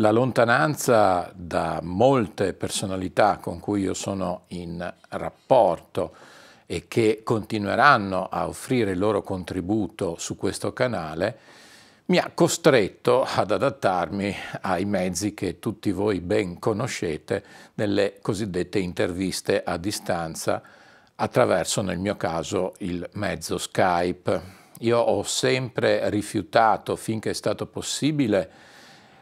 La lontananza da molte personalità con cui io sono in rapporto e che continueranno a offrire il loro contributo su questo canale mi ha costretto ad adattarmi ai mezzi che tutti voi ben conoscete nelle cosiddette interviste a distanza attraverso, nel mio caso, il mezzo Skype. Io ho sempre rifiutato, finché è stato possibile,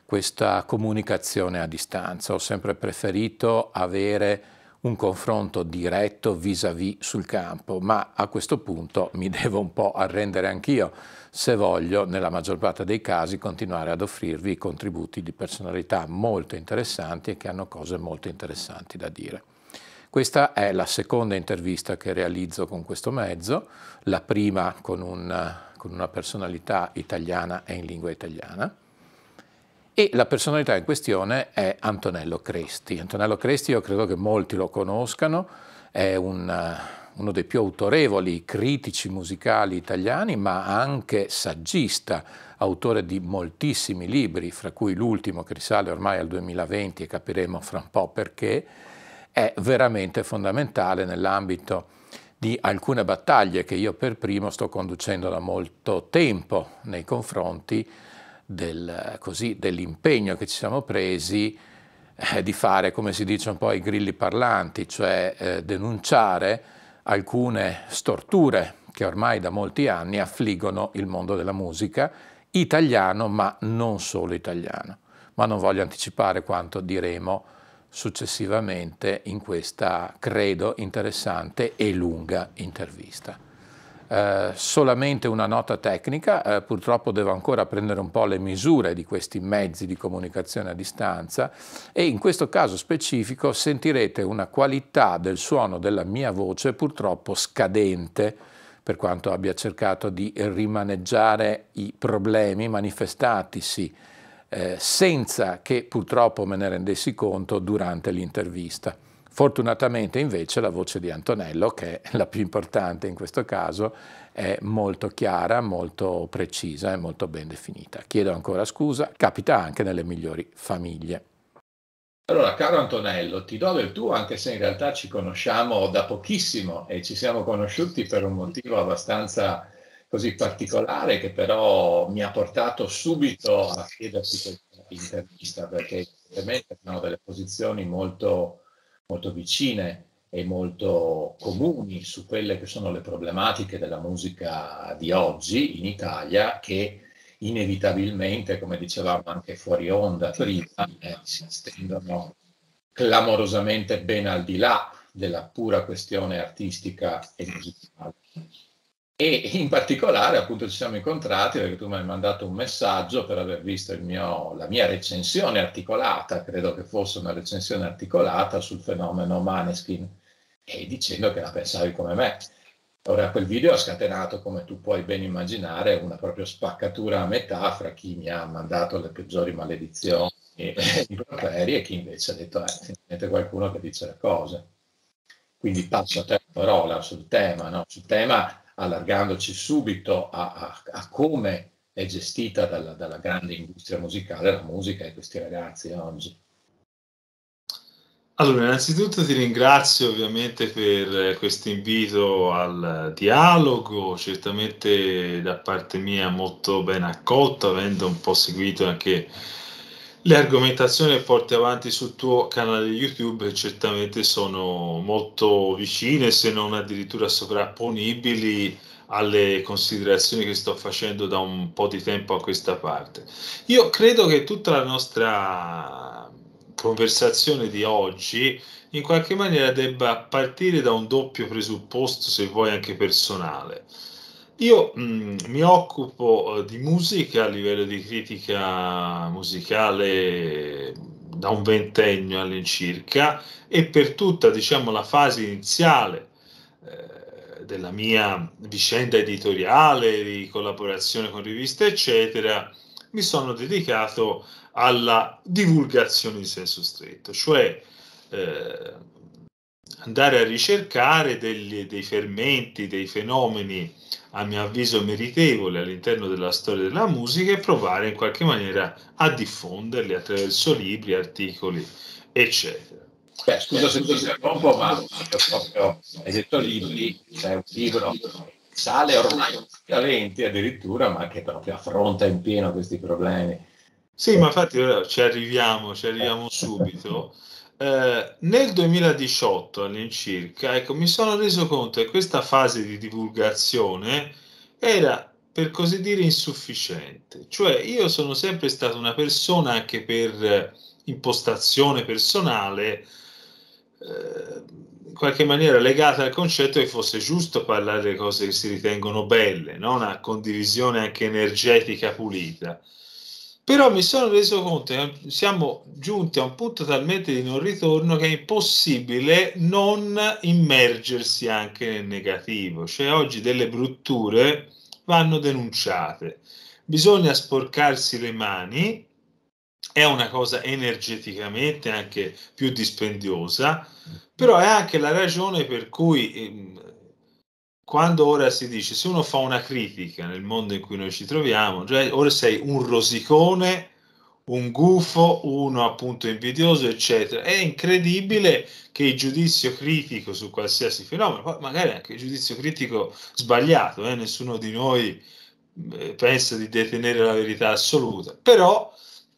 questa comunicazione a distanza. Ho sempre preferito avere un confronto diretto vis-à-vis sul campo, ma a questo punto mi devo un po' arrendere anch'io se voglio, nella maggior parte dei casi, continuare ad offrirvi contributi di personalità molto interessanti e che hanno cose molto interessanti da dire. Questa è la seconda intervista che realizzo con questo mezzo, la prima con, un, con una personalità italiana e in lingua italiana e la personalità in questione è Antonello Cresti. Antonello Cresti io credo che molti lo conoscano, è un, uno dei più autorevoli critici musicali italiani, ma anche saggista, autore di moltissimi libri, fra cui l'ultimo che risale ormai al 2020 e capiremo fra un po' perché, è veramente fondamentale nell'ambito di alcune battaglie che io per primo sto conducendo da molto tempo nei confronti del, dell'impegno che ci siamo presi eh, di fare, come si dice un po' i grilli parlanti, cioè eh, denunciare alcune storture che ormai da molti anni affliggono il mondo della musica italiano, ma non solo italiano. Ma non voglio anticipare quanto diremo successivamente in questa, credo, interessante e lunga intervista. Eh, solamente una nota tecnica, eh, purtroppo devo ancora prendere un po' le misure di questi mezzi di comunicazione a distanza e in questo caso specifico sentirete una qualità del suono della mia voce purtroppo scadente per quanto abbia cercato di rimaneggiare i problemi manifestatisi eh, senza che purtroppo me ne rendessi conto durante l'intervista. Fortunatamente invece la voce di Antonello, che è la più importante in questo caso, è molto chiara, molto precisa e molto ben definita. Chiedo ancora scusa, capita anche nelle migliori famiglie. Allora, caro Antonello, ti do del tuo, anche se in realtà ci conosciamo da pochissimo e ci siamo conosciuti per un motivo abbastanza così particolare che però mi ha portato subito a chiederti questa intervista, perché ovviamente abbiamo delle posizioni molto molto vicine e molto comuni su quelle che sono le problematiche della musica di oggi in Italia che inevitabilmente, come dicevamo anche fuori onda prima, eh, si estendono clamorosamente ben al di là della pura questione artistica e musicale. E in particolare appunto ci siamo incontrati perché tu mi hai mandato un messaggio per aver visto mio, la mia recensione articolata, credo che fosse una recensione articolata sul fenomeno Maneskin e dicendo che la pensavi come me. Ora quel video ha scatenato, come tu puoi ben immaginare, una propria spaccatura a metà fra chi mi ha mandato le peggiori maledizioni e improperi e chi invece ha detto eh, finalmente qualcuno che dice le cose. Quindi passo a te la parola sul tema, no? sul tema allargandoci subito a, a, a come è gestita dalla, dalla, grande industria musicale la musica e questi ragazzi oggi. Allora, innanzitutto ti ringrazio ovviamente per questo invito al dialogo, certamente da parte mia molto ben accolto, avendo un po' seguito anche le argomentazioni che porti avanti sul tuo canale YouTube certamente sono molto vicine, se non addirittura sovrapponibili alle considerazioni che sto facendo da un po' di tempo a questa parte. Io credo che tutta la nostra conversazione di oggi in qualche maniera debba partire da un doppio presupposto, se vuoi anche personale. Io mh, mm, mi occupo uh, di musica a livello di critica musicale da un ventennio all'incirca e per tutta diciamo, la fase iniziale eh, della mia vicenda editoriale, di collaborazione con riviste, eccetera, mi sono dedicato alla divulgazione in senso stretto, cioè eh, andare a ricercare degli, dei fermenti, dei fenomeni a mio avviso meritevoli all'interno della storia della musica e provare in qualche maniera a diffonderli attraverso libri, articoli, eccetera. Beh, scusa se ti interrompo, ma proprio hai detto libri, c'è un libro sale ormai talenti addirittura, ma che proprio affronta in pieno questi problemi. Sì, ma infatti ci arriviamo, ci arriviamo subito. Eh, nel 2018 all'incirca, ecco, mi sono reso conto che questa fase di divulgazione era per così dire insufficiente. Cioè, io sono sempre stata una persona anche per impostazione personale, eh, in qualche maniera legata al concetto che fosse giusto parlare delle cose che si ritengono belle, no? una condivisione anche energetica pulita. Però mi sono reso conto che siamo giunti a un punto talmente di non ritorno che è impossibile non immergersi anche nel negativo. Cioè oggi delle brutture vanno denunciate. Bisogna sporcarsi le mani, è una cosa energeticamente anche più dispendiosa, però è anche la ragione per cui ehm, quando ora si dice se uno fa una critica nel mondo in cui noi ci troviamo, cioè ora sei un rosicone, un gufo, uno appunto invidioso, eccetera. È incredibile che il giudizio critico su qualsiasi fenomeno, magari anche il giudizio critico sbagliato, eh? nessuno di noi eh, pensa di detenere la verità assoluta, però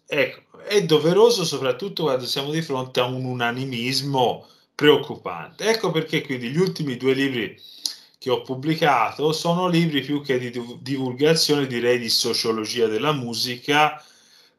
ecco, è doveroso soprattutto quando siamo di fronte a un unanimismo preoccupante. Ecco perché quindi gli ultimi due libri che ho pubblicato sono libri più che di divulgazione, direi di sociologia della musica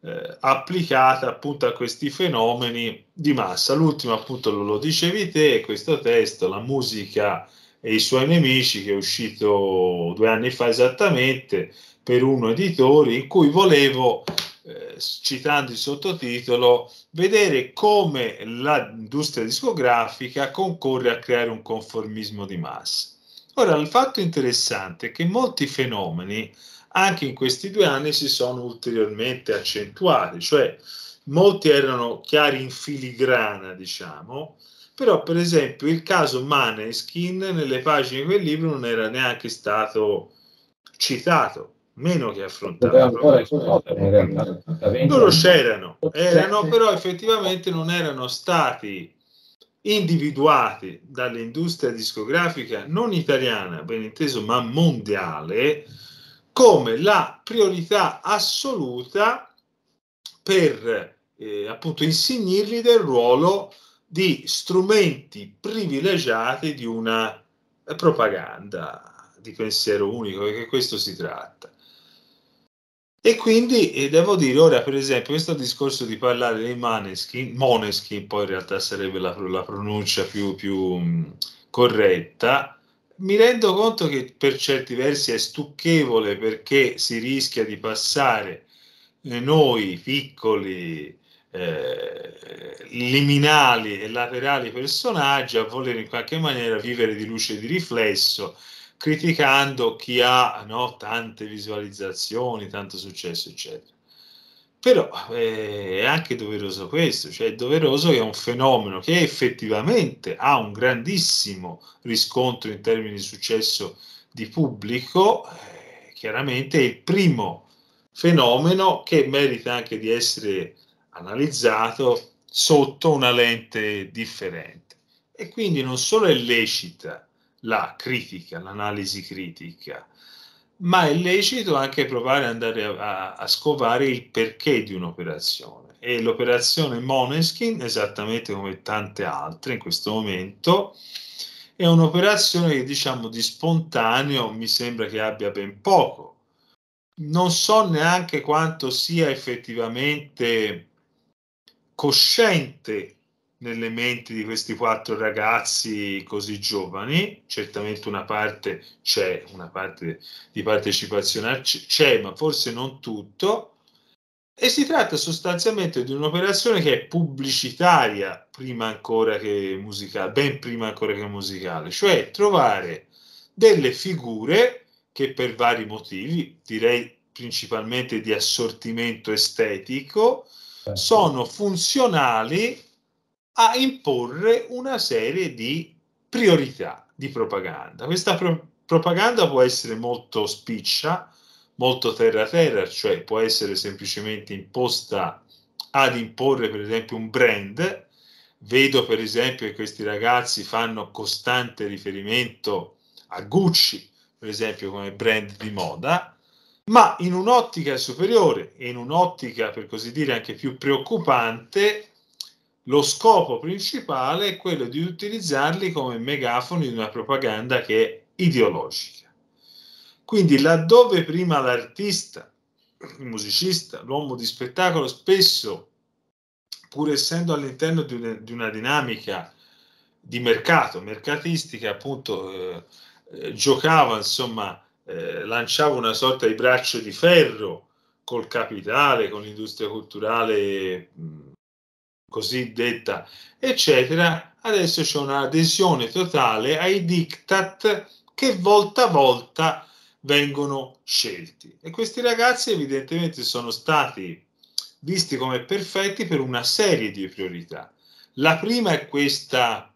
eh, applicata appunto a questi fenomeni di massa. L'ultimo appunto lo, lo dicevi te, questo testo, La musica e i suoi nemici, che è uscito due anni fa esattamente per uno editore, in cui volevo, eh, citando il sottotitolo, vedere come l'industria discografica concorre a creare un conformismo di massa. Ora, il fatto interessante è che molti fenomeni anche in questi due anni si sono ulteriormente accentuati, cioè molti erano chiari in filigrana, diciamo, però per esempio il caso Maneskin nelle pagine di quel libro non era neanche stato citato, meno che affrontato. Loro c'erano, erano, però effettivamente non erano stati individuati dall'industria discografica non italiana, ben inteso, ma mondiale, come la priorità assoluta per eh, appunto insignirli del ruolo di strumenti privilegiati di una propaganda di pensiero unico, perché questo si tratta. E quindi e devo dire, ora per esempio, questo discorso di parlare dei Maneskin, Moneskin poi in realtà sarebbe la, la pronuncia più, più mh, corretta, mi rendo conto che per certi versi è stucchevole perché si rischia di passare eh, noi piccoli, eh, liminali e laterali personaggi a voler in qualche maniera vivere di luce e di riflesso criticando chi ha no, tante visualizzazioni, tanto successo, eccetera. Però eh, è anche doveroso questo, cioè è doveroso che è un fenomeno che effettivamente ha un grandissimo riscontro in termini di successo di pubblico, eh, chiaramente è il primo fenomeno che merita anche di essere analizzato sotto una lente differente. E quindi non solo è lecita la critica, l'analisi critica, ma è lecito anche provare ad andare a, a, scovare il perché di un'operazione. E l'operazione Moneskin, esattamente come tante altre in questo momento, è un'operazione che diciamo di spontaneo mi sembra che abbia ben poco. Non so neanche quanto sia effettivamente cosciente nelle menti di questi quattro ragazzi così giovani, certamente una parte c'è, una parte di partecipazione c'è, ma forse non tutto, e si tratta sostanzialmente di un'operazione che è pubblicitaria prima ancora che musicale, ben prima ancora che musicale, cioè trovare delle figure che per vari motivi, direi principalmente di assortimento estetico, certo. sono funzionali a imporre una serie di priorità di propaganda. Questa pro- propaganda può essere molto spiccia, molto terra-terra, cioè può essere semplicemente imposta ad imporre per esempio un brand. Vedo per esempio che questi ragazzi fanno costante riferimento a Gucci, per esempio come brand di moda, ma in un'ottica superiore e in un'ottica per così dire anche più preoccupante, lo scopo principale è quello di utilizzarli come megafoni di una propaganda che è ideologica. Quindi laddove prima l'artista, il musicista, l'uomo di spettacolo spesso, pur essendo all'interno di una, di una dinamica di mercato, mercatistica, appunto, eh, eh, giocava, insomma, eh, lanciava una sorta di braccio di ferro col capitale, con l'industria culturale mh, cosiddetta, eccetera, adesso c'è un'adesione totale ai diktat che volta a volta vengono scelti. E questi ragazzi evidentemente sono stati visti come perfetti per una serie di priorità. La prima è questa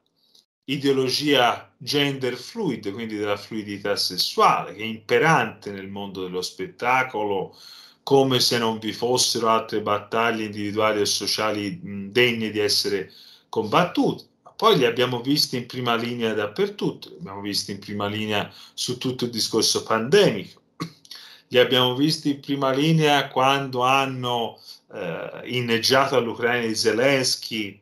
ideologia gender fluid, quindi della fluidità sessuale, che è imperante nel mondo dello spettacolo, come se non vi fossero altre battaglie individuali e sociali degne di essere combattute. Poi li abbiamo visti in prima linea dappertutto, li abbiamo visti in prima linea su tutto il discorso pandemico, li abbiamo visti in prima linea quando hanno eh, inneggiato all'Ucraina di Zelensky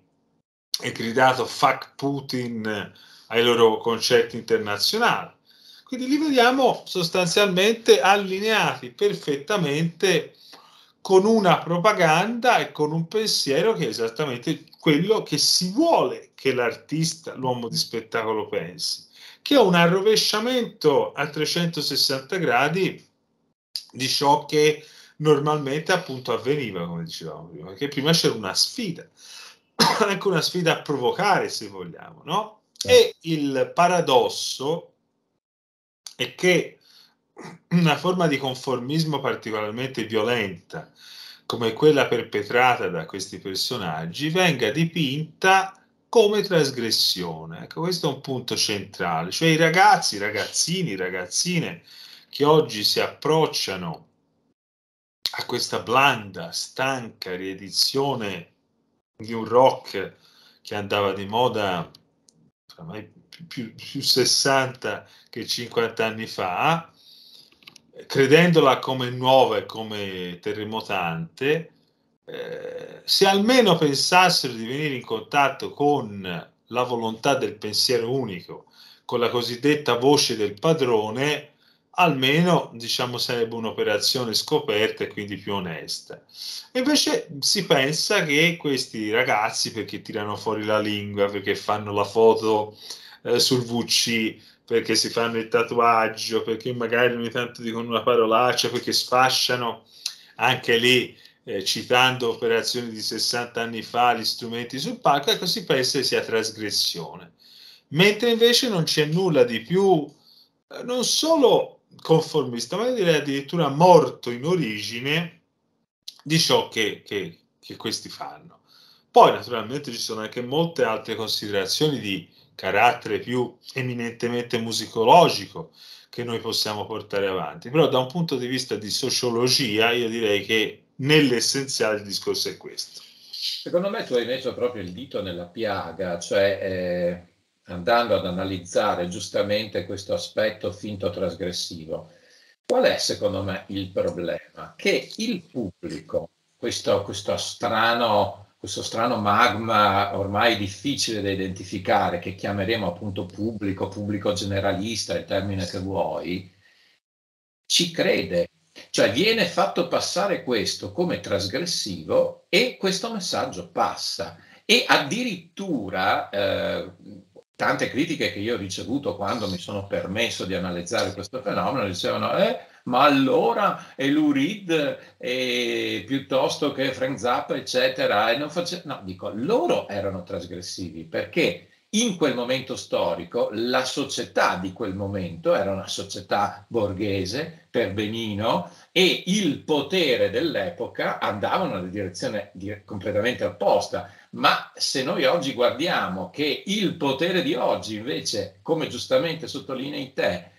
e gridato fuck Putin ai loro concerti internazionali. Quindi li vediamo sostanzialmente allineati perfettamente con una propaganda e con un pensiero che è esattamente quello che si vuole che l'artista, l'uomo di spettacolo pensi, che è un arrovesciamento a 360 gradi di ciò che normalmente appunto avveniva, come dicevamo prima, perché prima c'era una sfida, anche una sfida a provocare se vogliamo, no? E il paradosso è che una forma di conformismo particolarmente violenta come quella perpetrata da questi personaggi venga dipinta come trasgressione. Ecco, questo è un punto centrale, cioè i ragazzi, ragazzini, ragazzine che oggi si approcciano a questa blanda, stanca riedizione di un rock che andava di moda ormai più, più 60 che 50 anni fa, credendola come nuova e come terremotante, eh, se almeno pensassero di venire in contatto con la volontà del pensiero unico, con la cosiddetta voce del padrone, almeno diciamo sarebbe un'operazione scoperta e quindi più onesta. invece si pensa che questi ragazzi, perché tirano fuori la lingua, perché fanno la foto eh, sul VC, perché si fanno il tatuaggio, perché magari ogni tanto dicono una parolaccia, perché sfasciano anche lì eh, citando operazioni di 60 anni fa, gli strumenti sul palco, ecco si pensa sia trasgressione. Mentre invece non c'è nulla di più, eh, non solo conformista, ma direi addirittura morto in origine di ciò che, che, che questi fanno. Poi naturalmente ci sono anche molte altre considerazioni di carattere più eminentemente musicologico che noi possiamo portare avanti, però da un punto di vista di sociologia io direi che nell'essenziale il discorso è questo. Secondo me tu hai messo proprio il dito nella piaga, cioè eh, andando ad analizzare giustamente questo aspetto finto trasgressivo. Qual è secondo me il problema? Che il pubblico, questo, questo, strano, questo strano magma ormai difficile da identificare, che chiameremo appunto pubblico, pubblico generalista, il termine che vuoi, ci crede. Cioè viene fatto passare questo come trasgressivo e questo messaggio passa. E addirittura eh, tante critiche che io ho ricevuto quando mi sono permesso di analizzare questo fenomeno dicevano eh, ma allora è l'URID eh, piuttosto che Frank Zappa eccetera e non face... no dico loro erano trasgressivi perché in quel momento storico la società di quel momento era una società borghese per benino e il potere dell'epoca andava in una direzione completamente opposta. Ma se noi oggi guardiamo che il potere di oggi invece, come giustamente sottolinei te,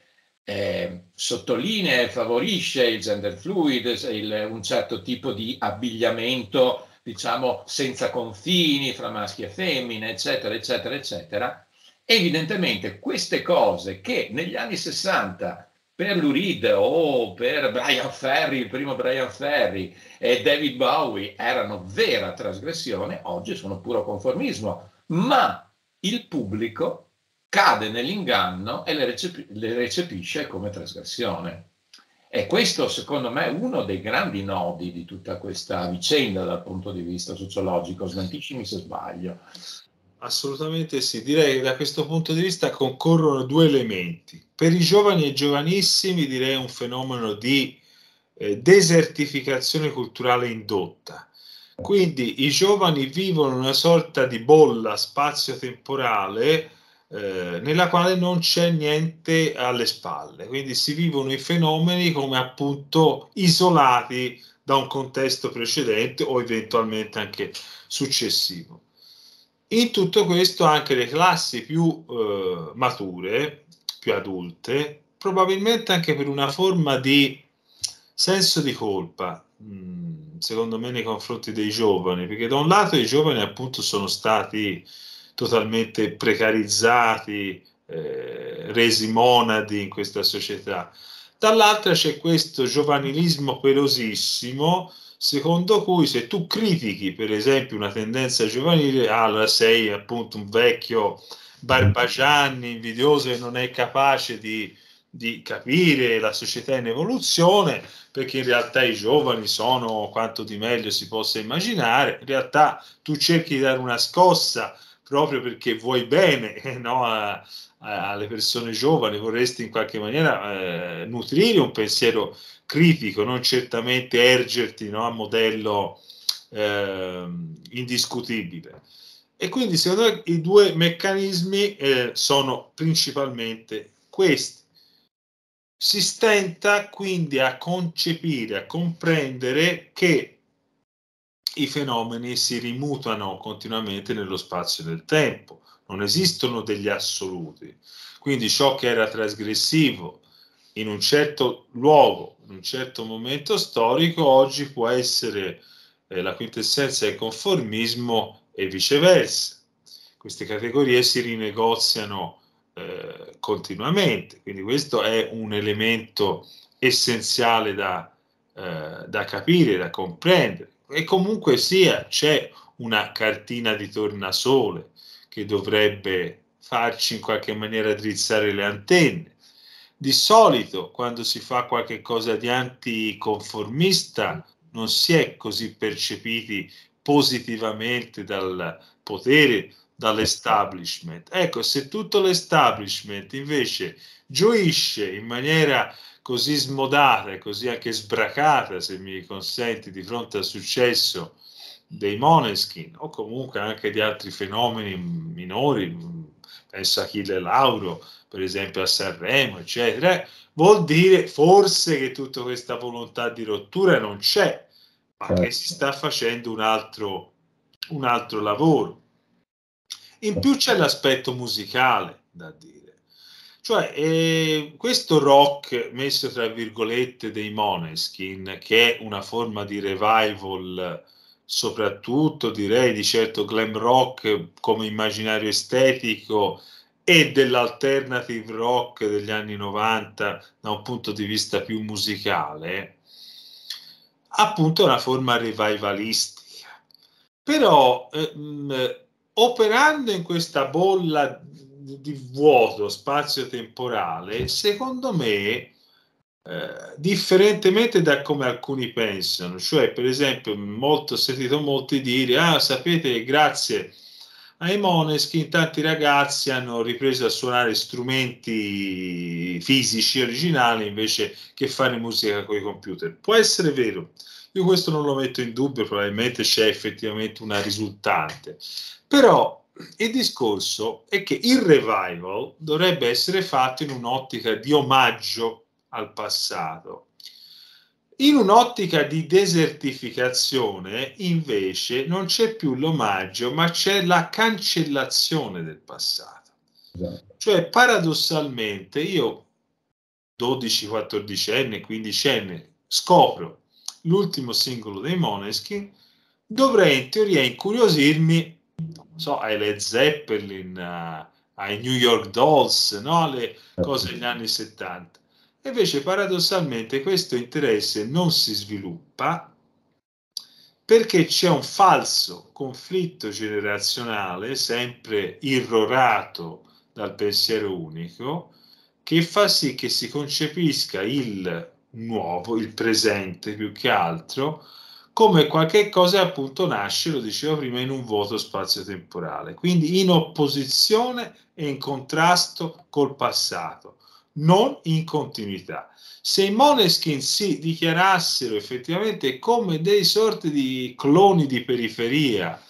sottolinea e favorisce il gender fluid, il, un certo tipo di abbigliamento diciamo, senza confini fra maschi e femmine, eccetera, eccetera, eccetera, evidentemente queste cose che negli anni 60 per Lurid o per Brian Ferry, il primo Brian Ferry e David Bowie erano vera trasgressione, oggi sono puro conformismo, ma il pubblico cade nell'inganno e le, recep- le recepisce come trasgressione. E questo secondo me è uno dei grandi nodi di tutta questa vicenda dal punto di vista sociologico, smentiscimi se sbaglio. Assolutamente sì, direi che da questo punto di vista concorrono due elementi. Per i giovani e giovanissimi direi un fenomeno di eh, desertificazione culturale indotta. Quindi i giovani vivono una sorta di bolla spazio-temporale eh, nella quale non c'è niente alle spalle, quindi si vivono i fenomeni come appunto isolati da un contesto precedente o eventualmente anche successivo. In tutto questo anche le classi più eh, mature, più adulte, probabilmente anche per una forma di senso di colpa, mm, secondo me nei confronti dei giovani, perché da un lato i giovani appunto sono stati totalmente precarizzati, eh, resi monadi in questa società. Dall'altra c'è questo giovanilismo pelosissimo, secondo cui se tu critichi per esempio una tendenza giovanile, allora sei appunto un vecchio barbagianni, invidioso e non è capace di, di capire la società in evoluzione, perché in realtà i giovani sono quanto di meglio si possa immaginare, in realtà tu cerchi di dare una scossa proprio perché vuoi bene no, a, a, alle persone giovani, vorresti in qualche maniera eh, nutrire un pensiero critico, non certamente ergerti no, a modello eh, indiscutibile. E quindi secondo me i due meccanismi eh, sono principalmente questi. Si stenta quindi a concepire, a comprendere che i fenomeni si rimutano continuamente nello spazio del tempo, non esistono degli assoluti. Quindi ciò che era trasgressivo in un certo luogo, in un certo momento storico, oggi può essere eh, la quintessenza del conformismo e viceversa. Queste categorie si rinegoziano eh, continuamente, quindi questo è un elemento essenziale da, eh, da capire, da comprendere e comunque sia c'è una cartina di tornasole che dovrebbe farci in qualche maniera drizzare le antenne. Di solito quando si fa qualche cosa di anticonformista non si è così percepiti positivamente dal potere, dall'establishment. Ecco, se tutto l'establishment invece gioisce in maniera così smodata e così anche sbracata, se mi consenti, di fronte al successo dei Moneskin o comunque anche di altri fenomeni minori, penso a Achille Lauro, per esempio a Sanremo, eccetera, vuol dire forse che tutta questa volontà di rottura non c'è, ma che si sta facendo un altro, un altro lavoro. In più c'è l'aspetto musicale da dire. Cioè, eh, questo rock messo tra virgolette dei Moneskin, che è una forma di revival, soprattutto direi di certo glam rock come immaginario estetico e dell'alternative rock degli anni 90 da un punto di vista più musicale, appunto è una forma revivalistica. Però ehm, operando in questa bolla di vuoto spazio-temporale, secondo me, eh, differentemente da come alcuni pensano, cioè per esempio molto, ho sentito molti dire, ah sapete, grazie ai Moneskin tanti ragazzi hanno ripreso a suonare strumenti fisici originali invece che fare musica con i computer. Può essere vero, io questo non lo metto in dubbio, probabilmente c'è effettivamente una risultante, però il discorso è che il revival dovrebbe essere fatto in un'ottica di omaggio al passato. In un'ottica di desertificazione, invece, non c'è più l'omaggio, ma c'è la cancellazione del passato. Esatto. Cioè, paradossalmente, io 12, 14 anni, 15 anni, scopro l'ultimo singolo dei Moneskin, dovrei in teoria incuriosirmi so, ai Led Zeppelin, uh, ai New York Dolls, no? le cose degli anni 70. Invece paradossalmente questo interesse non si sviluppa perché c'è un falso conflitto generazionale sempre irrorato dal pensiero unico che fa sì che si concepisca il nuovo, il presente più che altro, come qualche cosa appunto nasce, lo dicevo prima, in un vuoto spazio-temporale, quindi in opposizione e in contrasto col passato, non in continuità. Se i Moneskin si dichiarassero effettivamente come dei sorti di cloni di periferia,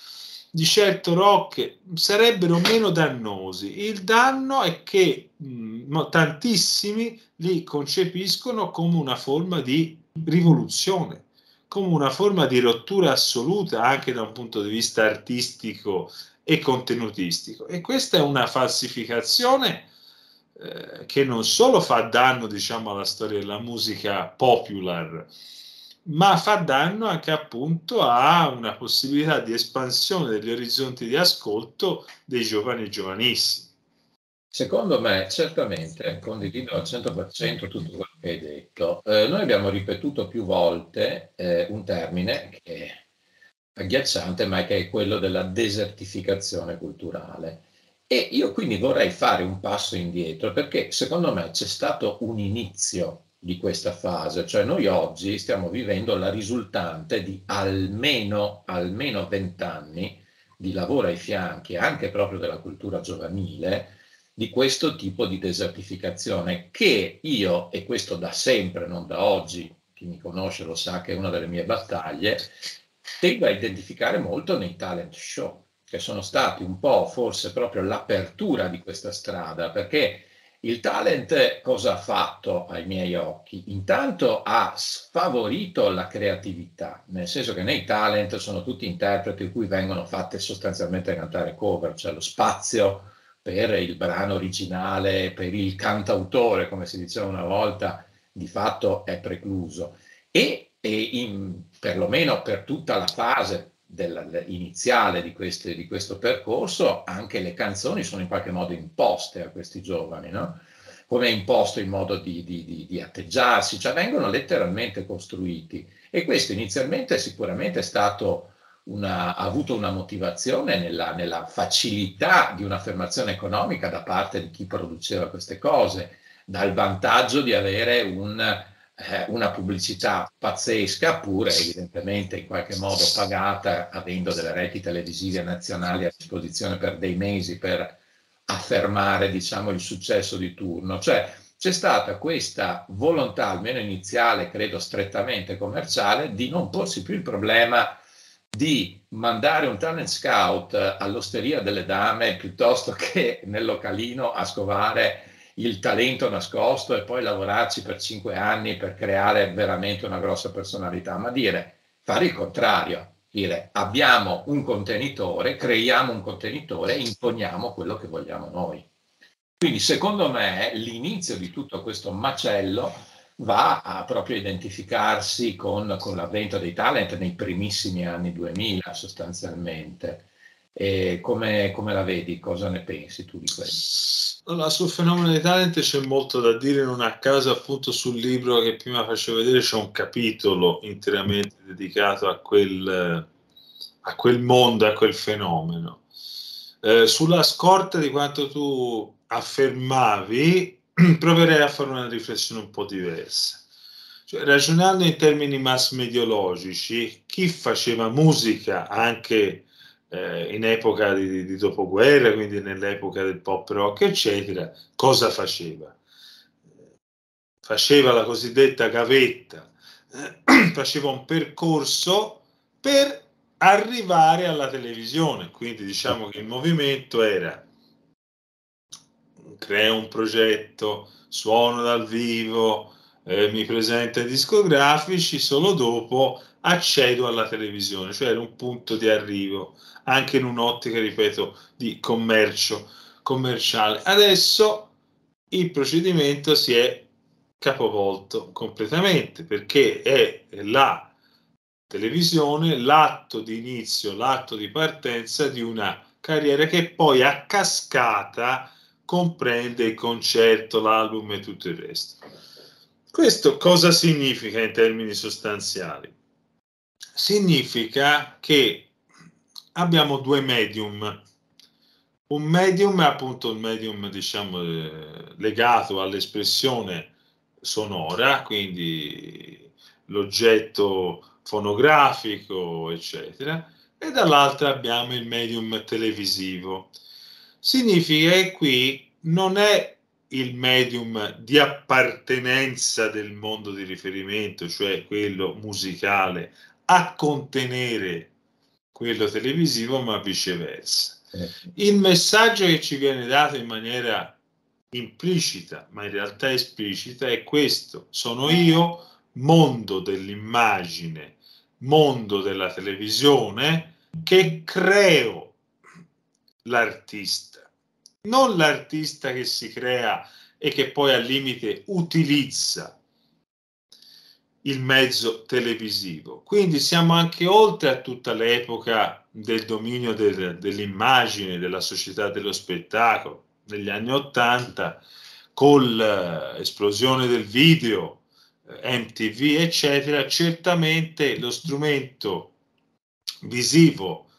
di certo rock sarebbero meno dannosi. Il danno è che mh, mm, tantissimi li concepiscono come una forma di rivoluzione come una forma di rottura assoluta anche da un punto di vista artistico e contenutistico. E questa è una falsificazione eh, che non solo fa danno, diciamo, alla storia della musica popular, ma fa danno anche appunto a una possibilità di espansione degli orizzonti di ascolto dei giovani e giovanissimi. Secondo me, certamente, condivido al 100% tutto quello hai detto. Eh, noi abbiamo ripetuto più volte eh, un termine che è agghiacciante, ma che è quello della desertificazione culturale. E io quindi vorrei fare un passo indietro perché secondo me c'è stato un inizio di questa fase, cioè noi oggi stiamo vivendo la risultante di almeno, almeno 20 anni di lavoro ai fianchi anche proprio della cultura giovanile di questo tipo di desertificazione che io, e questo da sempre, non da oggi, chi mi conosce lo sa che è una delle mie battaglie, tengo a identificare molto nei talent show, che sono stati un po' forse proprio l'apertura di questa strada, perché il talent cosa ha fatto ai miei occhi? Intanto ha sfavorito la creatività, nel senso che nei talent sono tutti interpreti in cui vengono fatte sostanzialmente cantare cover, cioè lo spazio per il brano originale, per il cantautore, come si diceva una volta, di fatto è precluso. E, e in, perlomeno per tutta la fase del, iniziale di, queste, di, questo percorso, anche le canzoni sono in qualche modo imposte a questi giovani, no? come è imposto il modo di, di, di, atteggiarsi, cioè vengono letteralmente costruiti. E questo inizialmente sicuramente è stato una, ha avuto una motivazione nella, nella facilità di un'affermazione economica da parte di chi produceva queste cose, dal vantaggio di avere un, eh, una pubblicità pazzesca, pure evidentemente in qualche modo pagata, avendo delle reti televisive nazionali a disposizione per dei mesi per affermare diciamo, il successo di turno. Cioè c'è stata questa volontà, almeno iniziale, credo strettamente commerciale, di non porsi più il problema di mandare un talent scout all'osteria delle dame piuttosto che nel localino a scovare il talento nascosto e poi lavorarci per cinque anni per creare veramente una grossa personalità, ma dire fare il contrario, dire abbiamo un contenitore, creiamo un contenitore e imponiamo quello che vogliamo noi. Quindi secondo me l'inizio di tutto questo macello va a proprio identificarsi con, con l'avvento dei talent nei primissimi anni 2000 sostanzialmente. Come, come, la vedi? Cosa ne pensi tu di questo? Allora, sul fenomeno dei talent c'è molto da dire, non a caso appunto sul libro che prima facevo vedere c'è un capitolo interamente dedicato a quel, a quel mondo, a quel fenomeno. Eh, sulla scorta di quanto tu affermavi, proverei a fare una riflessione un po' diversa. Cioè, ragionando in termini mass mediologici, chi faceva musica anche eh, in epoca di, di, dopoguerra, quindi nell'epoca del pop rock, eccetera, cosa faceva? Faceva la cosiddetta gavetta, faceva un percorso per arrivare alla televisione. Quindi diciamo che il movimento era creo un progetto, suono dal vivo, eh, mi presento ai discografici, solo dopo accedo alla televisione, cioè era un punto di arrivo, anche in un'ottica, ripeto, di commercio commerciale. Adesso il procedimento si è capovolto completamente perché è la televisione l'atto di inizio, l'atto di partenza di una carriera che poi a cascata comprende il concerto, l'album e tutto il resto. Questo cosa significa in termini sostanziali? Significa che abbiamo due medium. Un medium è appunto un medium, diciamo, eh, legato all'espressione sonora, quindi l'oggetto fonografico, eccetera, e dall'altra abbiamo il medium televisivo. Significa che qui non è il medium di appartenenza del mondo di riferimento, cioè quello musicale, a contenere quello televisivo, ma viceversa. Eh. Il messaggio che ci viene dato in maniera implicita, ma in realtà esplicita, è questo. Sono io, mondo dell'immagine, mondo della televisione, che creo l'artista non l'artista che si crea e che poi al limite utilizza il mezzo televisivo. Quindi siamo anche oltre a tutta l'epoca del dominio del, dell'immagine, della società dello spettacolo, negli anni Ottanta, con l'esplosione del video, eh, MTV, eccetera, certamente lo strumento visivo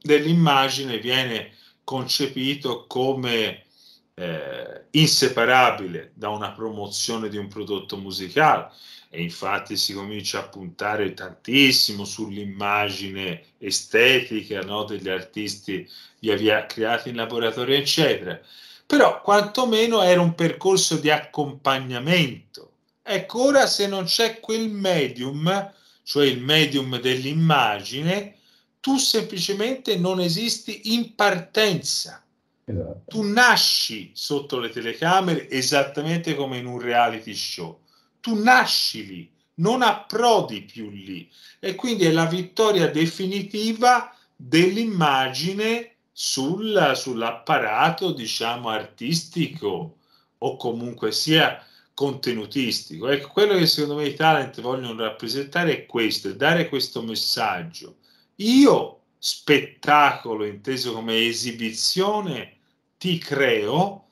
dell'immagine viene concepito come eh, inseparabile da una promozione di un prodotto musicale. E infatti si comincia a puntare tantissimo sull'immagine estetica no, degli artisti via via creati in laboratorio eccetera. Però quantomeno era un percorso di accompagnamento. Ecco ora se non c'è quel medium cioè il medium dell'immagine tu semplicemente non esisti in partenza. Esatto. Tu nasci sotto le telecamere esattamente come in un reality show. Tu nasci lì, non approdi più lì. E quindi è la vittoria definitiva dell'immagine sul, sull'apparato, diciamo, artistico o comunque sia contenutistico. Ecco, quello che secondo me i talent vogliono rappresentare è questo, è dare questo messaggio io spettacolo inteso come esibizione ti creo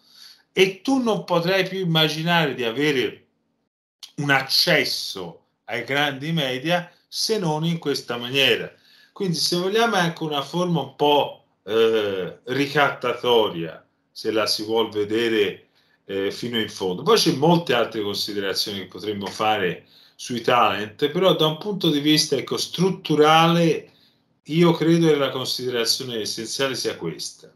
e tu non potrai più immaginare di avere un accesso ai grandi media se non in questa maniera. Quindi se vogliamo è anche una forma un po' eh, ricattatoria, se la si vuol vedere eh, fino in fondo. Poi c'è molte altre considerazioni che potremmo fare sui talent, però da un punto di vista ecco, strutturale io credo che la considerazione essenziale sia questa.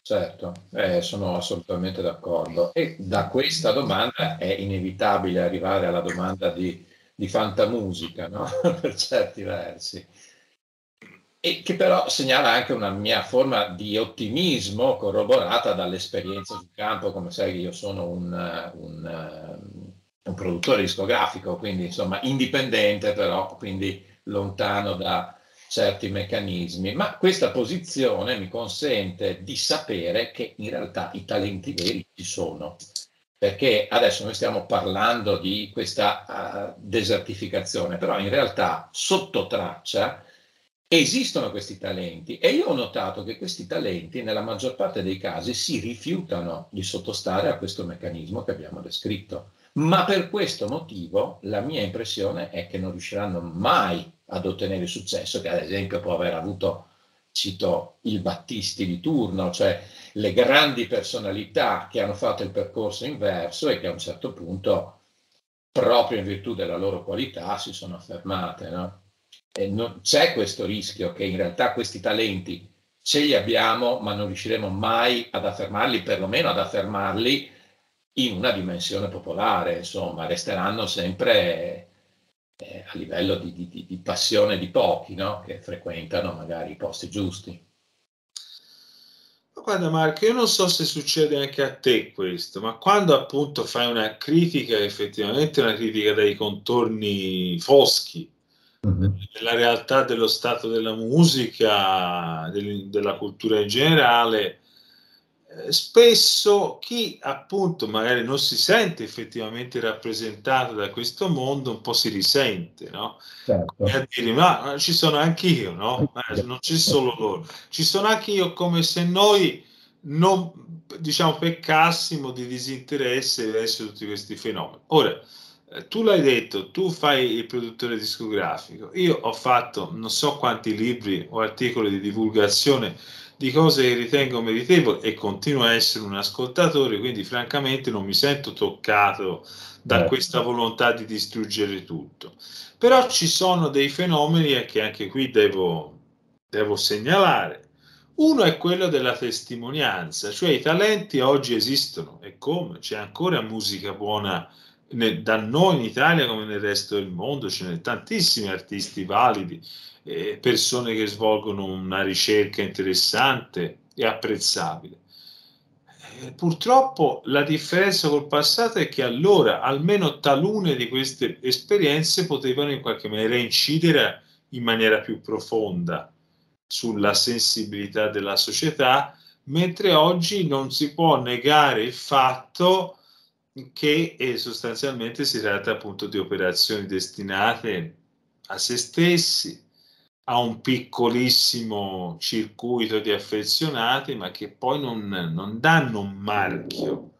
Certo, eh, sono assolutamente d'accordo. E da questa domanda è inevitabile arrivare alla domanda di, di fantamusica, no? per certi versi. E che però segnala anche una mia forma di ottimismo corroborata dall'esperienza sul campo, come sai io sono un, un, un produttore discografico, quindi insomma indipendente però, quindi lontano da, certi meccanismi, ma questa posizione mi consente di sapere che in realtà i talenti veri ci sono, perché adesso noi stiamo parlando di questa uh, desertificazione, però in realtà sotto traccia esistono questi talenti e io ho notato che questi talenti nella maggior parte dei casi si rifiutano di sottostare a questo meccanismo che abbiamo descritto. Ma per questo motivo la mia impressione è che non riusciranno mai ad ottenere successo, che ad esempio può aver avuto, cito il Battisti di turno, cioè le grandi personalità che hanno fatto il percorso inverso e che a un certo punto, proprio in virtù della loro qualità, si sono affermate. No? Non, c'è questo rischio che in realtà questi talenti ce li abbiamo, ma non riusciremo mai ad affermarli, perlomeno ad affermarli in una dimensione popolare, insomma, resteranno sempre eh, a livello di, di, di, passione di pochi no? che frequentano magari i posti giusti. Guarda Marco, io non so se succede anche a te questo, ma quando appunto fai una critica, effettivamente una critica dai contorni foschi, mm-hmm. della realtà dello stato della musica, del, della cultura in generale, spesso chi appunto magari non si sente effettivamente rappresentato da questo mondo un po' si risente, no? Certo. a dire, ma ci sono anche io, no? non c'è solo loro, ci sono anche io come se noi non diciamo peccassimo di disinteresse verso tutti questi fenomeni. Ora, eh, tu l'hai detto, tu fai il produttore discografico, io ho fatto non so quanti libri o articoli di divulgazione di cose che ritengo meritevoli e continuo a essere un ascoltatore, quindi francamente non mi sento toccato da Beh. questa volontà di distruggere tutto. Però ci sono dei fenomeni che anche qui devo, devo segnalare. Uno è quello della testimonianza, cioè i talenti oggi esistono e come? C'è ancora musica buona da noi in Italia come nel resto del mondo, ce ne tantissimi artisti validi eh, persone che svolgono una ricerca interessante e apprezzabile. Eh, purtroppo la differenza col passato è che allora almeno talune di queste esperienze potevano in qualche maniera incidere in maniera più profonda sulla sensibilità della società, mentre oggi non si può negare il fatto che eh, sostanzialmente si tratta appunto di operazioni destinate a se stessi, ha un piccolissimo circuito di affezionati, ma che poi non, non danno un marchio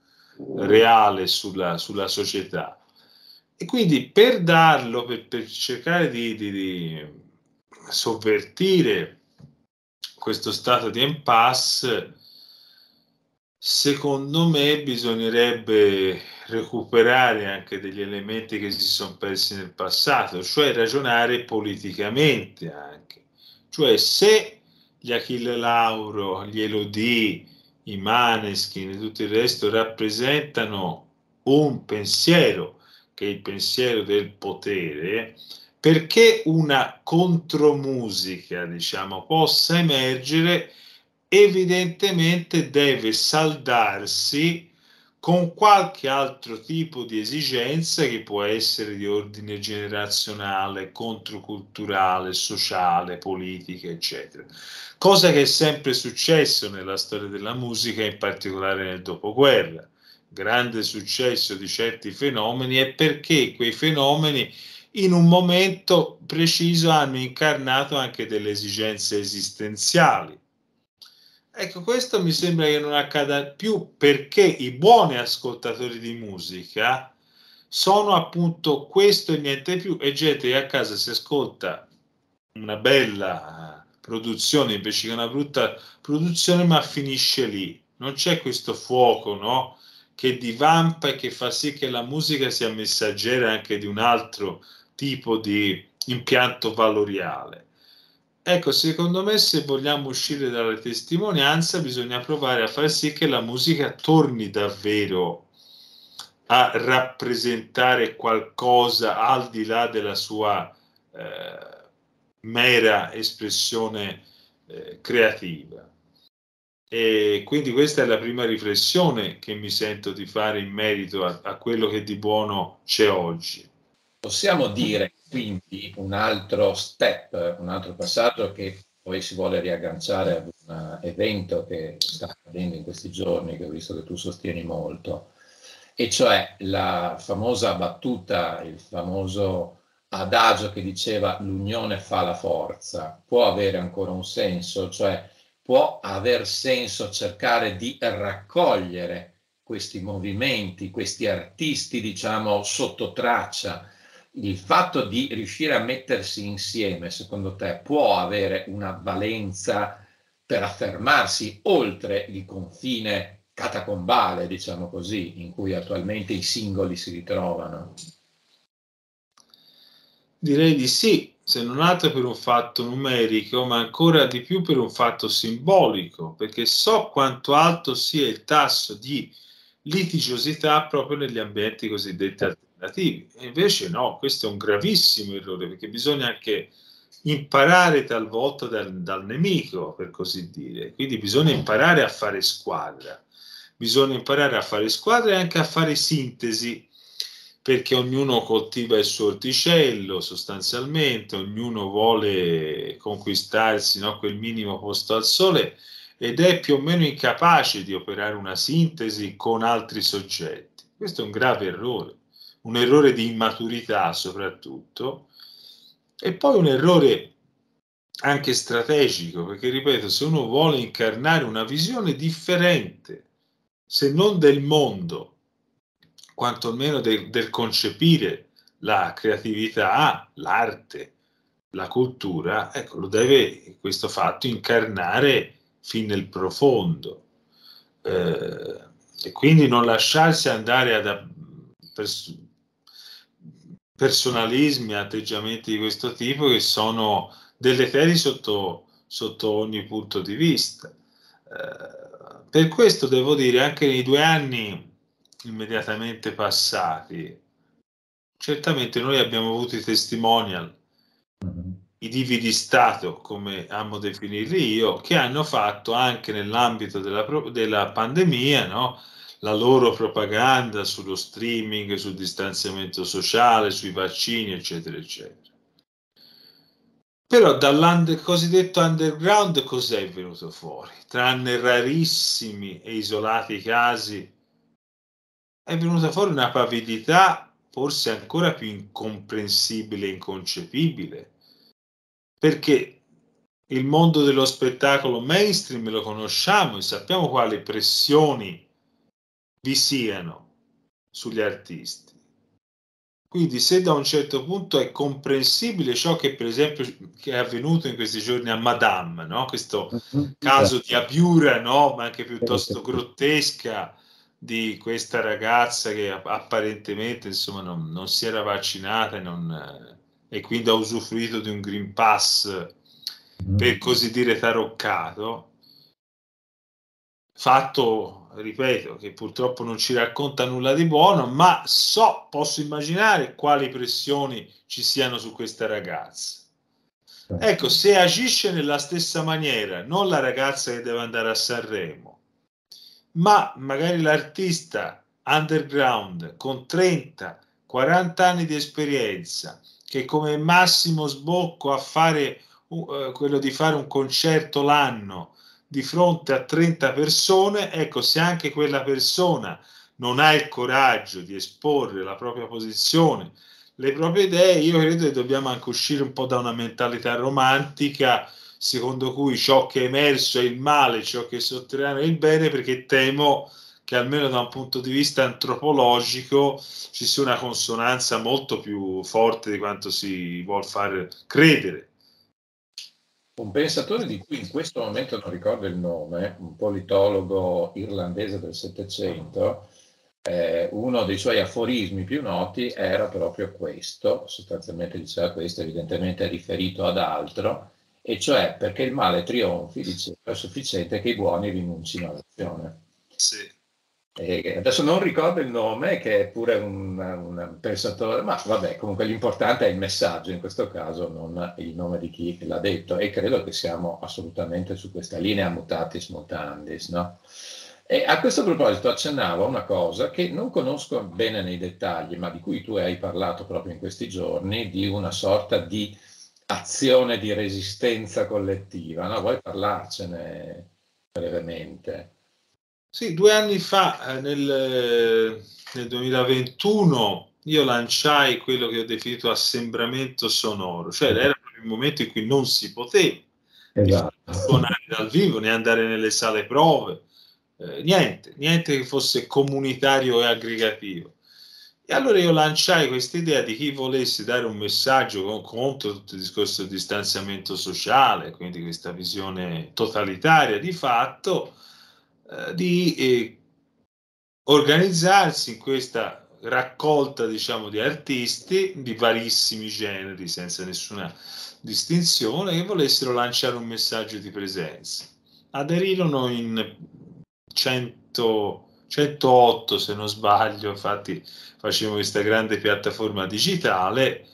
reale sulla, sulla, società. E quindi per darlo, per, per cercare di, di, di, sovvertire questo stato di impasse, secondo me bisognerebbe recuperare anche degli elementi che si sono persi nel passato, cioè ragionare politicamente anche. Cioè se gli Achille Lauro, gli Elodie, i Maneskin e tutto il resto rappresentano un pensiero, che è il pensiero del potere, perché una contromusica, diciamo, possa emergere, evidentemente deve saldarsi con qualche altro tipo di esigenza che può essere di ordine generazionale, controculturale, sociale, politica, eccetera. Cosa che è sempre successo nella storia della musica, in particolare nel dopoguerra. Grande successo di certi fenomeni è perché quei fenomeni in un momento preciso hanno incarnato anche delle esigenze esistenziali Ecco, questo mi sembra che non accada più perché i buoni ascoltatori di musica sono appunto questo e niente più e gente che a casa si ascolta una bella produzione invece che una brutta produzione ma finisce lì non c'è questo fuoco no? che divampa e che fa sì che la musica sia messaggera anche di un altro tipo di impianto valoriale Ecco, secondo me se vogliamo uscire dalla testimonianza bisogna provare a far sì che la musica torni davvero a rappresentare qualcosa al di là della sua eh, mera espressione eh, creativa. E quindi questa è la prima riflessione che mi sento di fare in merito a, a quello che di buono c'è oggi. Possiamo dire quindi un altro step, un altro passaggio che poi si vuole riagganciare ad un evento che sta accadendo in questi giorni, che ho visto che tu sostieni molto, e cioè la famosa battuta, il famoso adagio che diceva l'unione fa la forza, può avere ancora un senso, cioè può aver senso cercare di raccogliere questi movimenti, questi artisti, diciamo, sotto traccia, il fatto di riuscire a mettersi insieme, secondo te, può avere una valenza per affermarsi oltre il confine catacombale, diciamo così, in cui attualmente i singoli si ritrovano? Direi di sì, se non altro per un fatto numerico, ma ancora di più per un fatto simbolico, perché so quanto alto sia il tasso di litigiosità proprio negli ambienti cosiddetti alternativi. E invece no, questo è un gravissimo errore perché bisogna anche imparare talvolta dal, dal nemico, per così dire. Quindi bisogna imparare a fare squadra, bisogna imparare a fare squadra e anche a fare sintesi perché ognuno coltiva il suo orticello sostanzialmente, ognuno vuole conquistarsi no, quel minimo posto al sole ed è più o meno incapace di operare una sintesi con altri soggetti. Questo è un grave errore, un errore di immaturità soprattutto, e poi un errore anche strategico, perché ripeto, se uno vuole incarnare una visione differente, se non del mondo, quantomeno del, del concepire la creatività, l'arte, la cultura, ecco, lo deve questo fatto incarnare fin nel profondo. Eh, e quindi non lasciarsi andare ad pers- personalismi, atteggiamenti di questo tipo che sono deleteri sotto, sotto ogni punto di vista. Eh, per questo devo dire, anche nei due anni immediatamente passati, certamente noi abbiamo avuto i testimonial, i divi di Stato, come amo definirli io, che hanno fatto anche nell'ambito della, della pandemia, no? La loro propaganda sullo streaming, sul distanziamento sociale, sui vaccini, eccetera, eccetera. Però dal cosiddetto underground cos'è venuto fuori? Tranne rarissimi e isolati casi è venuta fuori una pavidità forse ancora più incomprensibile e inconcepibile, perché il mondo dello spettacolo mainstream lo conosciamo e sappiamo quali pressioni vi siano sugli artisti. Quindi se da un certo punto è comprensibile ciò che per esempio che è avvenuto in questi giorni a Madame, no? questo mm-hmm. caso di abiura, no? ma anche piuttosto grottesca, di questa ragazza che apparentemente insomma, non, non si era vaccinata e, non, e, quindi ha usufruito di un Green Pass mm. per così dire taroccato, fatto, ripeto, che purtroppo non ci racconta nulla di buono, ma so, posso immaginare quali pressioni ci siano su questa ragazza. Ecco, se agisce nella stessa maniera, non la ragazza che deve andare a Sanremo, ma magari l'artista underground con 30, 40 anni di esperienza, che come massimo sbocco a fare uh, quello di fare un concerto l'anno di fronte a 30 persone, ecco, se anche quella persona non ha il coraggio di esporre la propria posizione, le proprie idee, io credo che dobbiamo anche uscire un po' da una mentalità romantica secondo cui ciò che è emerso è il male, ciò che è sotterraneo è il bene, perché temo che almeno da un punto di vista antropologico ci sia una consonanza molto più forte di quanto si vuol far credere. Un pensatore di cui in questo momento non ricordo il nome, un politologo irlandese del Settecento, eh, uno dei suoi aforismi più noti era proprio questo, sostanzialmente diceva questo, evidentemente è riferito ad altro, e cioè perché il male trionfi, diceva, è sufficiente che i buoni rinuncino all'azione. Sì. E adesso non ricordo il nome, che è pure un, un, pensatore, ma vabbè, comunque l'importante è il messaggio in questo caso, non il nome di chi l'ha detto, e credo che siamo assolutamente su questa linea mutatis mutandis, no? E a questo proposito accennavo a una cosa che non conosco bene nei dettagli, ma di cui tu hai parlato proprio in questi giorni, di una sorta di azione di resistenza collettiva. No? Vuoi parlarcene brevemente? Sì, due anni fa, eh, nel, nel 2021, io lanciai quello che ho definito assembramento sonoro, cioè era proprio il momento in cui non si poteva esatto. suonare dal vivo, né andare nelle sale prove, eh, niente, niente che fosse comunitario e aggregativo. E allora io lanciai questa idea di chi volesse dare un messaggio contro tutto il discorso del distanziamento sociale, quindi questa visione totalitaria di fatto, eh, di eh, organizzarsi in questa raccolta, diciamo, di artisti di varissimi generi, senza nessuna distinzione, che volessero lanciare un messaggio di presenza. Aderirono in 100 108 se non sbaglio, infatti facevo questa grande piattaforma digitale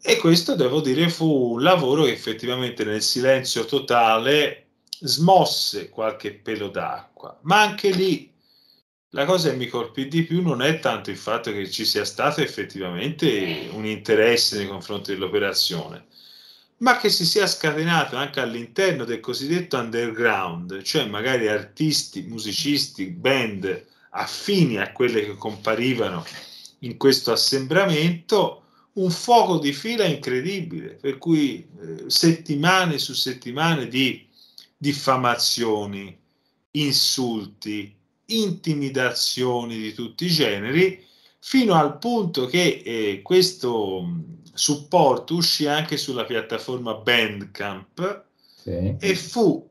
e questo devo dire fu un lavoro che effettivamente nel silenzio totale smosse qualche pelo d'acqua, ma anche lì la cosa che mi colpì di più non è tanto il fatto che ci sia stato effettivamente un interesse nei confronti dell'operazione, ma che si sia scatenato anche all'interno del cosiddetto underground, cioè magari artisti, musicisti, band affini a quelle che comparivano in questo assembramento, un fuoco di fila incredibile, per cui eh, settimane su settimane di diffamazioni, insulti, intimidazioni di tutti i generi, fino al punto che eh, questo supporto uscì anche sulla piattaforma Bandcamp sì. e fu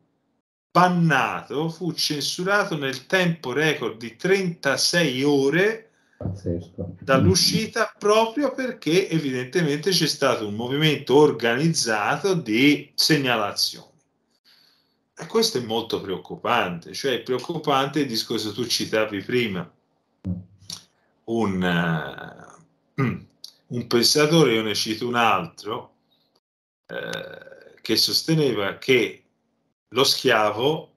bannato, fu censurato nel tempo record di 36 ore Pazzesco. dall'uscita proprio perché evidentemente c'è stato un movimento organizzato di segnalazione. E questo è molto preoccupante, cioè è preoccupante il discorso che tu citavi prima. Un, uh, un pensatore, io ne cito un altro, uh, che sosteneva che lo schiavo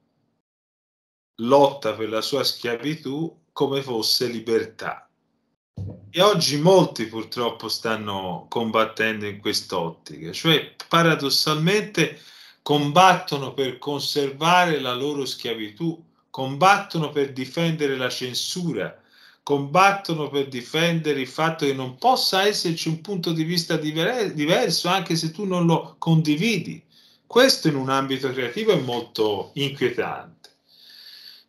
lotta per la sua schiavitù come fosse libertà. E oggi molti purtroppo stanno combattendo in quest'ottica, cioè paradossalmente combattono per conservare la loro schiavitù, combattono per difendere la censura, combattono per difendere il fatto che non possa esserci un punto di vista diver- diverso anche se tu non lo condividi. Questo in un ambito creativo è molto inquietante.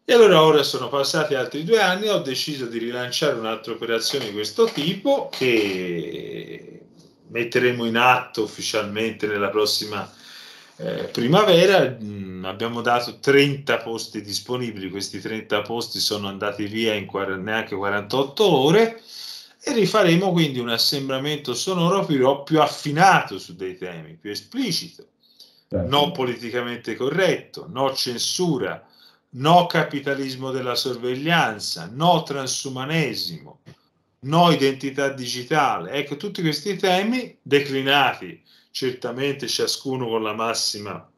E allora ora sono passati altri due anni, ho deciso di rilanciare un'altra operazione di questo tipo che metteremo in atto ufficialmente nella prossima eh, primavera mh, mm, abbiamo dato 30 posti disponibili, questi 30 posti sono andati via in quar- neanche 48 ore e rifaremo quindi un assembramento sonoro più, più affinato su dei temi, più esplicito, certo. non politicamente corretto, no censura, no capitalismo della sorveglianza, no transumanesimo, no identità digitale. Ecco, tutti questi temi declinati certamente ciascuno con la massima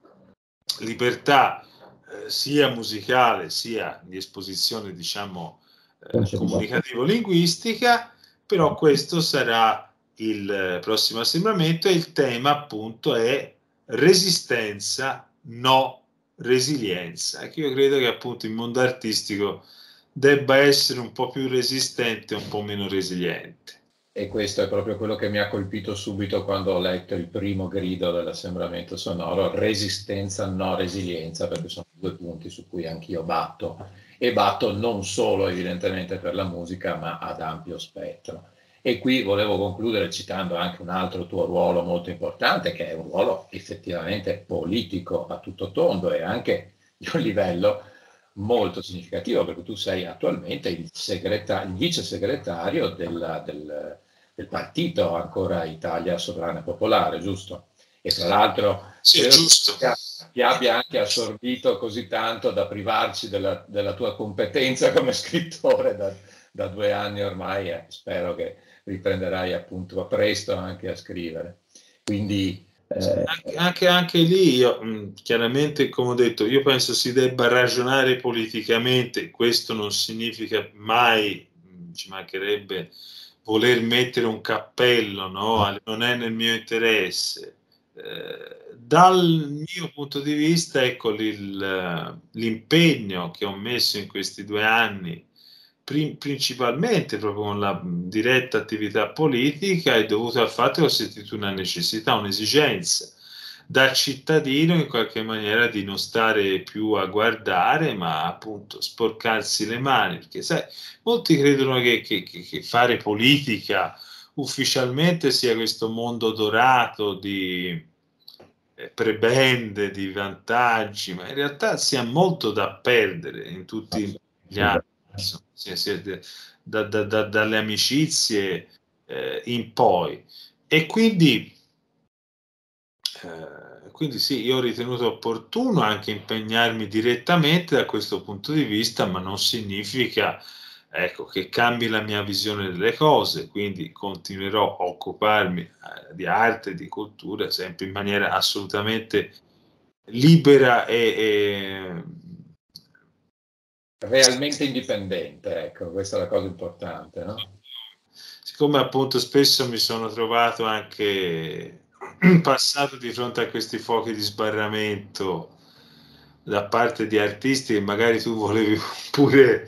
libertà eh, sia musicale sia di esposizione diciamo eh, comunicativo-linguistica, però questo sarà il prossimo assembramento e il tema appunto è resistenza, no resilienza. Ecco, io credo che appunto il mondo artistico debba essere un po' più resistente, un po' meno resiliente e questo è proprio quello che mi ha colpito subito quando ho letto il primo grido dell'assembramento sonoro, resistenza, no resilienza, perché sono due punti su cui anch'io batto e batto non solo evidentemente per la musica, ma ad ampio spettro. E qui volevo concludere citando anche un altro tuo ruolo molto importante, che è un ruolo effettivamente politico a tutto tondo e anche di un livello molto significativo, perché tu sei attualmente il, segreta- il vice segretario della, del, del partito ancora Italia Sovrana Popolare, giusto? E tra l'altro sì, ti abbia anche assorbito così tanto da privarci della, della tua competenza come scrittore da, da due anni ormai e spero che riprenderai appunto presto anche a scrivere. Quindi eh, anche, anche, anche, lì, io, chiaramente, come ho detto, io penso si debba ragionare politicamente, questo non significa mai, ci mancherebbe voler mettere un cappello, no? non è nel mio interesse. Eh, dal mio punto di vista, ecco l'impegno che ho messo in questi due anni, principalmente proprio con la diretta attività politica, è dovuto al fatto che ho sentito una necessità, un'esigenza da cittadino in qualche maniera di non stare più a guardare, ma appunto sporcarsi le mani, perché sai, molti credono che, che, che fare politica ufficialmente sia questo mondo dorato di eh, prebende, di vantaggi, ma in realtà si ha molto da perdere in tutti gli anni, da, da, da, dalle amicizie eh, in poi. E quindi eh, quindi sì, io ho ritenuto opportuno anche impegnarmi direttamente da questo punto di vista, ma non significa ecco, che cambi la mia visione delle cose, quindi continuerò a occuparmi eh, di arte, di cultura, sempre in maniera assolutamente libera e, e realmente indipendente, ecco, questa è la cosa importante, no? Siccome appunto spesso mi sono trovato anche passato di fronte a questi fuochi di sbarramento da parte di artisti che magari tu volevi pure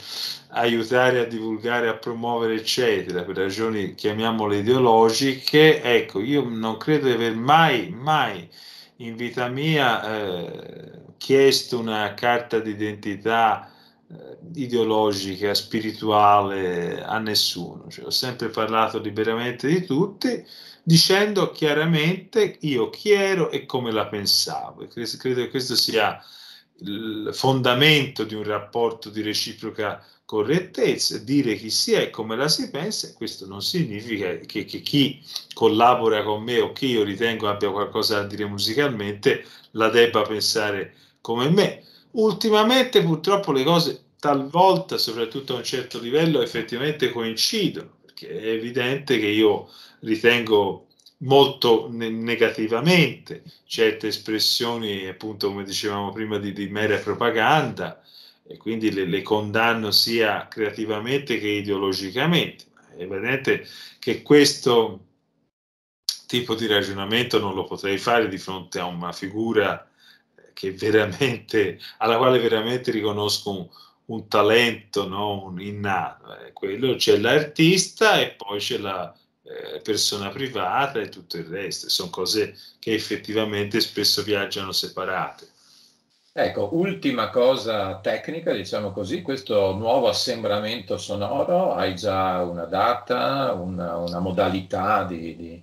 aiutare a divulgare, a promuovere, eccetera, per ragioni chiamiamole ideologiche, ecco, io non credo di aver mai, mai in vita mia eh, chiesto una carta d'identità eh, ideologica, spirituale a nessuno. Cioè, ho sempre parlato liberamente di tutti, dicendo chiaramente io chi ero e come la pensavo. E credo, credo che questo sia il fondamento di un rapporto di reciproca correttezza, dire chi si è e come la si pensa, questo non significa che, che, chi collabora con me o chi io ritengo abbia qualcosa da dire musicalmente la debba pensare come me. Ultimamente purtroppo le cose talvolta, soprattutto a un certo livello, effettivamente coincidono, perché è evidente che io ritengo molto ne- negativamente certe espressioni, appunto come dicevamo prima, di, di mera propaganda e quindi le, le, condanno sia creativamente che ideologicamente. È evidente che questo tipo di ragionamento non lo potrei fare di fronte a una figura che veramente, alla quale veramente riconosco un, un talento no? un innato. Eh, quello c'è l'artista e poi c'è la eh, persona privata e tutto il resto. Sono cose che effettivamente spesso viaggiano separate. Ecco, ultima cosa tecnica, diciamo così, questo nuovo assembramento sonoro, hai già una data, una, una modalità di, di,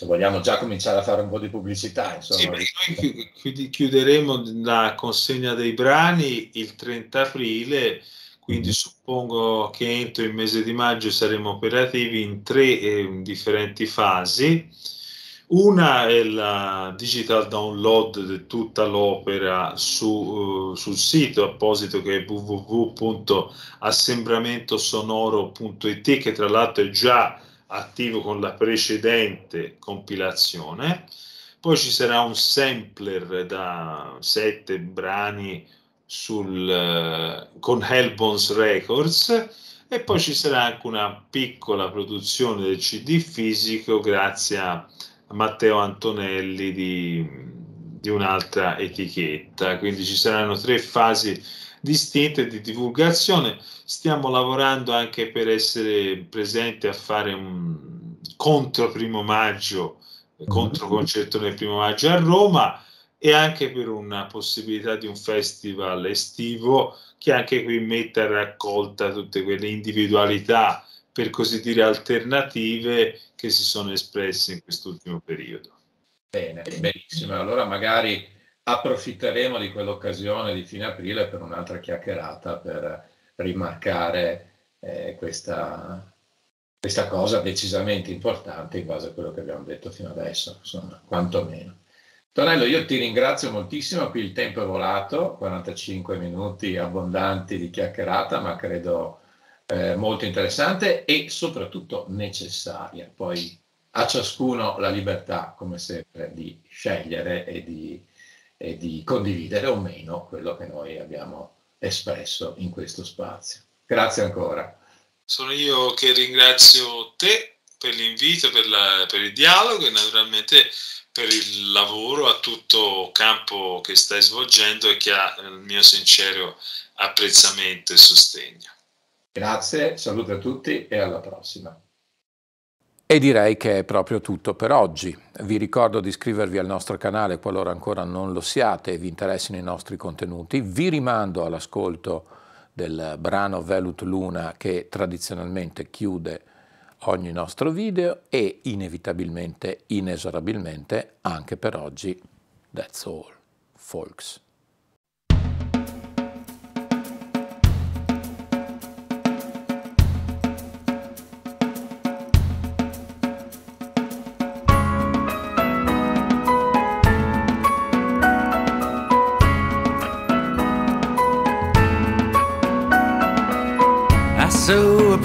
se vogliamo già cominciare a fare un po' di pubblicità. Insomma. Sì, noi chiuderemo la consegna dei brani il 30 aprile, quindi mm-hmm. suppongo che entro il mese di maggio saremo operativi in tre eh, differenti fasi. Una è la digital download di tutta l'opera su, uh, sul sito apposito che è www.assembramentosonoro.it che tra l'altro è già attivo con la precedente compilazione. Poi ci sarà un sampler da sette brani sul, uh, con Hellbones Records e poi ci sarà anche una piccola produzione del CD fisico grazie a Matteo Antonelli di, di un'altra etichetta. Quindi ci saranno tre fasi distinte di divulgazione. Stiamo lavorando anche per essere presenti a fare un contro primo maggio, mhm. contro concerto nel primo maggio a Roma e anche per una possibilità di un festival estivo che anche qui metta a raccolta tutte quelle individualità, per così dire, alternative che si sono espresse in quest'ultimo periodo. Bene, benissimo. Allora magari approfitteremo di quell'occasione di fine aprile per un'altra chiacchierata per rimarcare eh, questa, questa cosa decisamente importante in base a quello che abbiamo detto fino adesso, insomma, quantomeno. Tonello, io ti ringrazio moltissimo, qui il tempo è volato, 45 minuti abbondanti di chiacchierata, ma credo eh, molto interessante e soprattutto necessaria. Poi a ciascuno la libertà, come sempre, di scegliere e di e di condividere o meno quello che noi abbiamo espresso in questo spazio. Grazie ancora. Sono io che ringrazio te per l'invito, per, la, per il dialogo e naturalmente per il lavoro a tutto campo che stai svolgendo e che ha il mio sincero apprezzamento e sostegno. Grazie, saluto a tutti e alla prossima. E direi che è proprio tutto per oggi. Vi ricordo di iscrivervi al nostro canale qualora ancora non lo siate e vi interessino i nostri contenuti. Vi rimando all'ascolto del brano Velut Luna che tradizionalmente chiude ogni nostro video e inevitabilmente, inesorabilmente, anche per oggi, that's all, folks.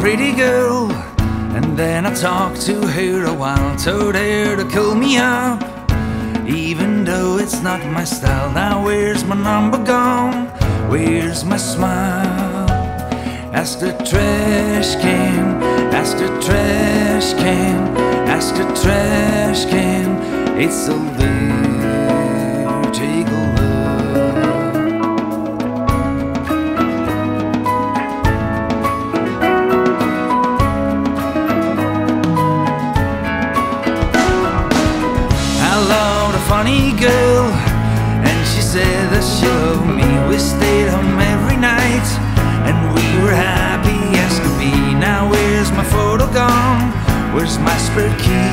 pretty girl. And then I talked to her a while, told her to call me up. Even though it's not my style, now where's my number gone? Where's my smile? Ask the trash can, ask the trash can, ask the trash can, it's all there. super key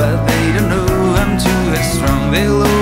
but they don't know I'm too strong. They'll.